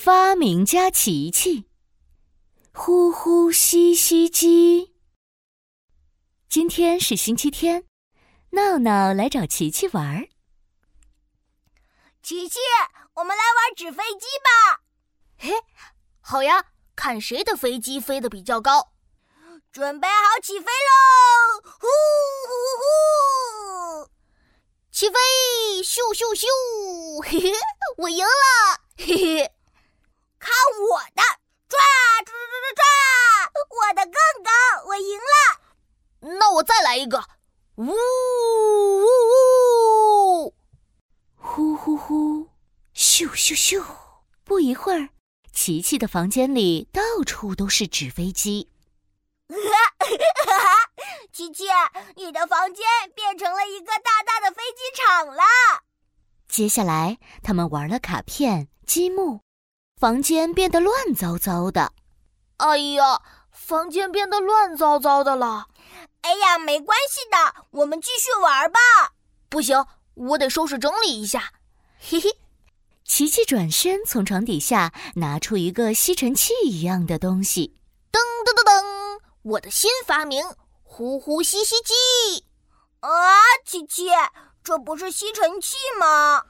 发明家琪琪，呼呼吸吸机。今天是星期天，闹闹来找琪琪玩儿。琪琪，我们来玩纸飞机吧！嘿，好呀，看谁的飞机飞得比较高。准备好起飞喽！呼呼呼！起飞！咻咻咻！嘿 嘿，我赢了！嘿嘿。看我的，抓抓抓抓抓！我的更高，我赢了。那我再来一个，呜呜呜！呼呼呼，咻咻咻！不一会儿，琪琪的房间里到处都是纸飞机。琪琪，你的房间变成了一个大大的飞机场了。接下来，他们玩了卡片、积木。房间变得乱糟糟的，哎呀，房间变得乱糟糟的了。哎呀，没关系的，我们继续玩吧。不行，我得收拾整理一下。嘿嘿，琪琪转身从床底下拿出一个吸尘器一样的东西，噔噔噔噔，我的新发明——呼呼吸吸机。啊，琪琪，这不是吸尘器吗？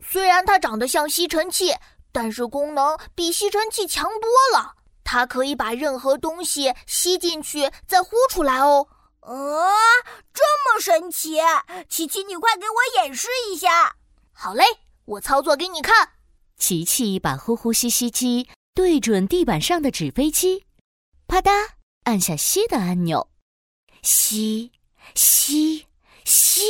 虽然它长得像吸尘器。但是功能比吸尘器强多了，它可以把任何东西吸进去再呼出来哦。啊，这么神奇！琪琪，你快给我演示一下。好嘞，我操作给你看。琪琪把呼呼吸吸机对准地板上的纸飞机，啪嗒按下吸的按钮，吸吸吸，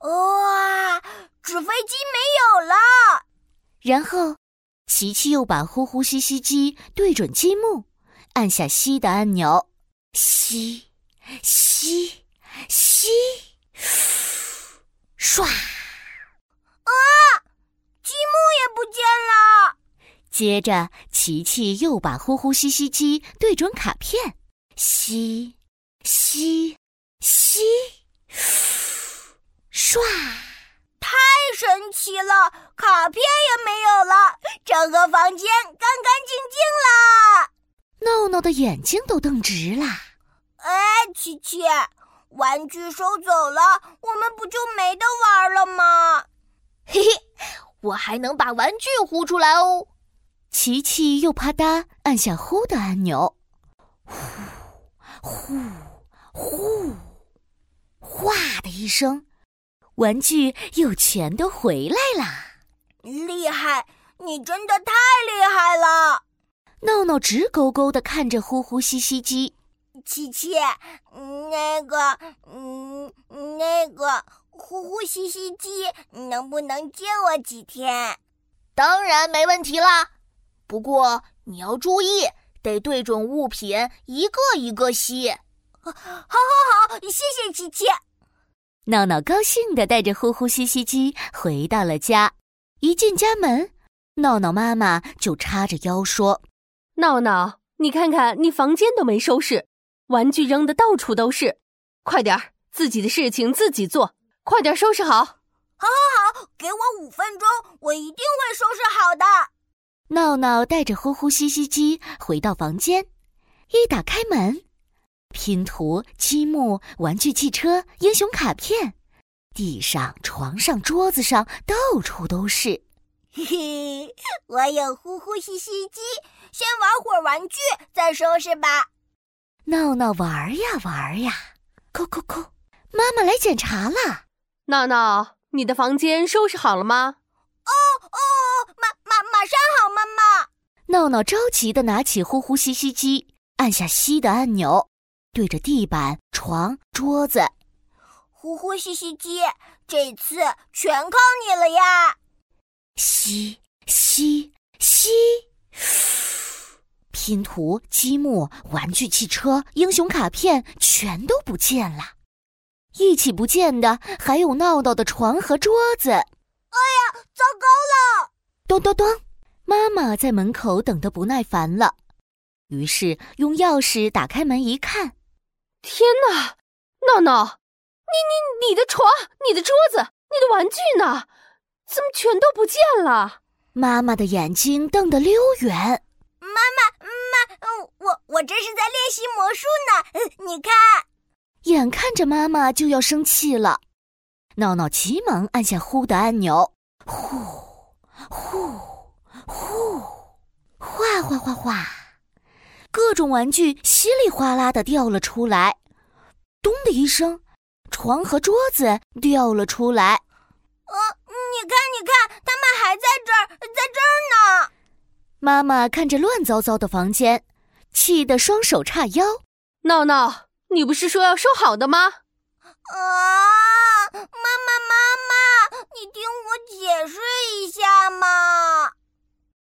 哇！纸飞机没有了，然后，琪琪又把呼呼吸吸机对准积木，按下吸的按钮，吸，吸，吸，唰！啊，积木也不见了。接着，琪琪又把呼呼吸吸机对准卡片，吸，吸，吸，唰！神奇了，卡片也没有了，整个房间干干净净了。闹闹的眼睛都瞪直了。哎，琪琪，玩具收走了，我们不就没得玩了吗？嘿嘿，我还能把玩具呼出来哦。琪琪又啪嗒按下呼的按钮，呼呼呼，哗的一声。玩具又全都回来了，厉害！你真的太厉害了！闹闹直勾勾的看着呼呼吸吸机，琪琪，那个，嗯，那个呼呼吸吸机能不能借我几天？当然没问题啦，不过你要注意，得对准物品，一个一个吸。好，好，好，谢谢琪琪。闹闹高兴地带着呼呼吸吸机回到了家。一进家门，闹闹妈妈就叉着腰说：“闹闹，你看看，你房间都没收拾，玩具扔的到处都是，快点儿，自己的事情自己做，快点收拾好。”“好，好，好，给我五分钟，我一定会收拾好的。”闹闹带着呼呼吸吸机回到房间，一打开门。拼图、积木、玩具汽车、英雄卡片，地上、床上、桌子上到处都是。嘿嘿，我有呼呼吸吸机，先玩会儿玩具，再收拾吧。闹闹玩呀玩呀，扣扣扣，妈妈来检查了。闹闹，你的房间收拾好了吗？哦哦，马马马上好，妈妈。闹闹着急的拿起呼呼吸吸机，按下吸的按钮。对着地板、床、桌子，呼呼吸吸机，这次全靠你了呀！吸吸吸，拼图、积木、玩具汽车、英雄卡片全都不见了，一起不见的还有闹闹的床和桌子。哎呀，糟糕了！咚咚咚，妈妈在门口等得不耐烦了，于是用钥匙打开门一看。天哪，闹闹，你你你的床、你的桌子、你的玩具呢？怎么全都不见了？妈妈的眼睛瞪得溜圆。妈妈，妈，我我这是在练习魔术呢。你看，眼看着妈妈就要生气了，闹闹急忙按下呼的按钮，呼，呼，呼，哗哗哗哗，各种玩具稀里哗啦的掉了出来。咚的一声，床和桌子掉了出来。呃，你看，你看，他们还在这儿，呢。妈妈看着乱糟糟的房间，气得双手叉腰。闹闹，你不是说要收好的吗？啊，妈妈，妈妈，你听我解释一下嘛。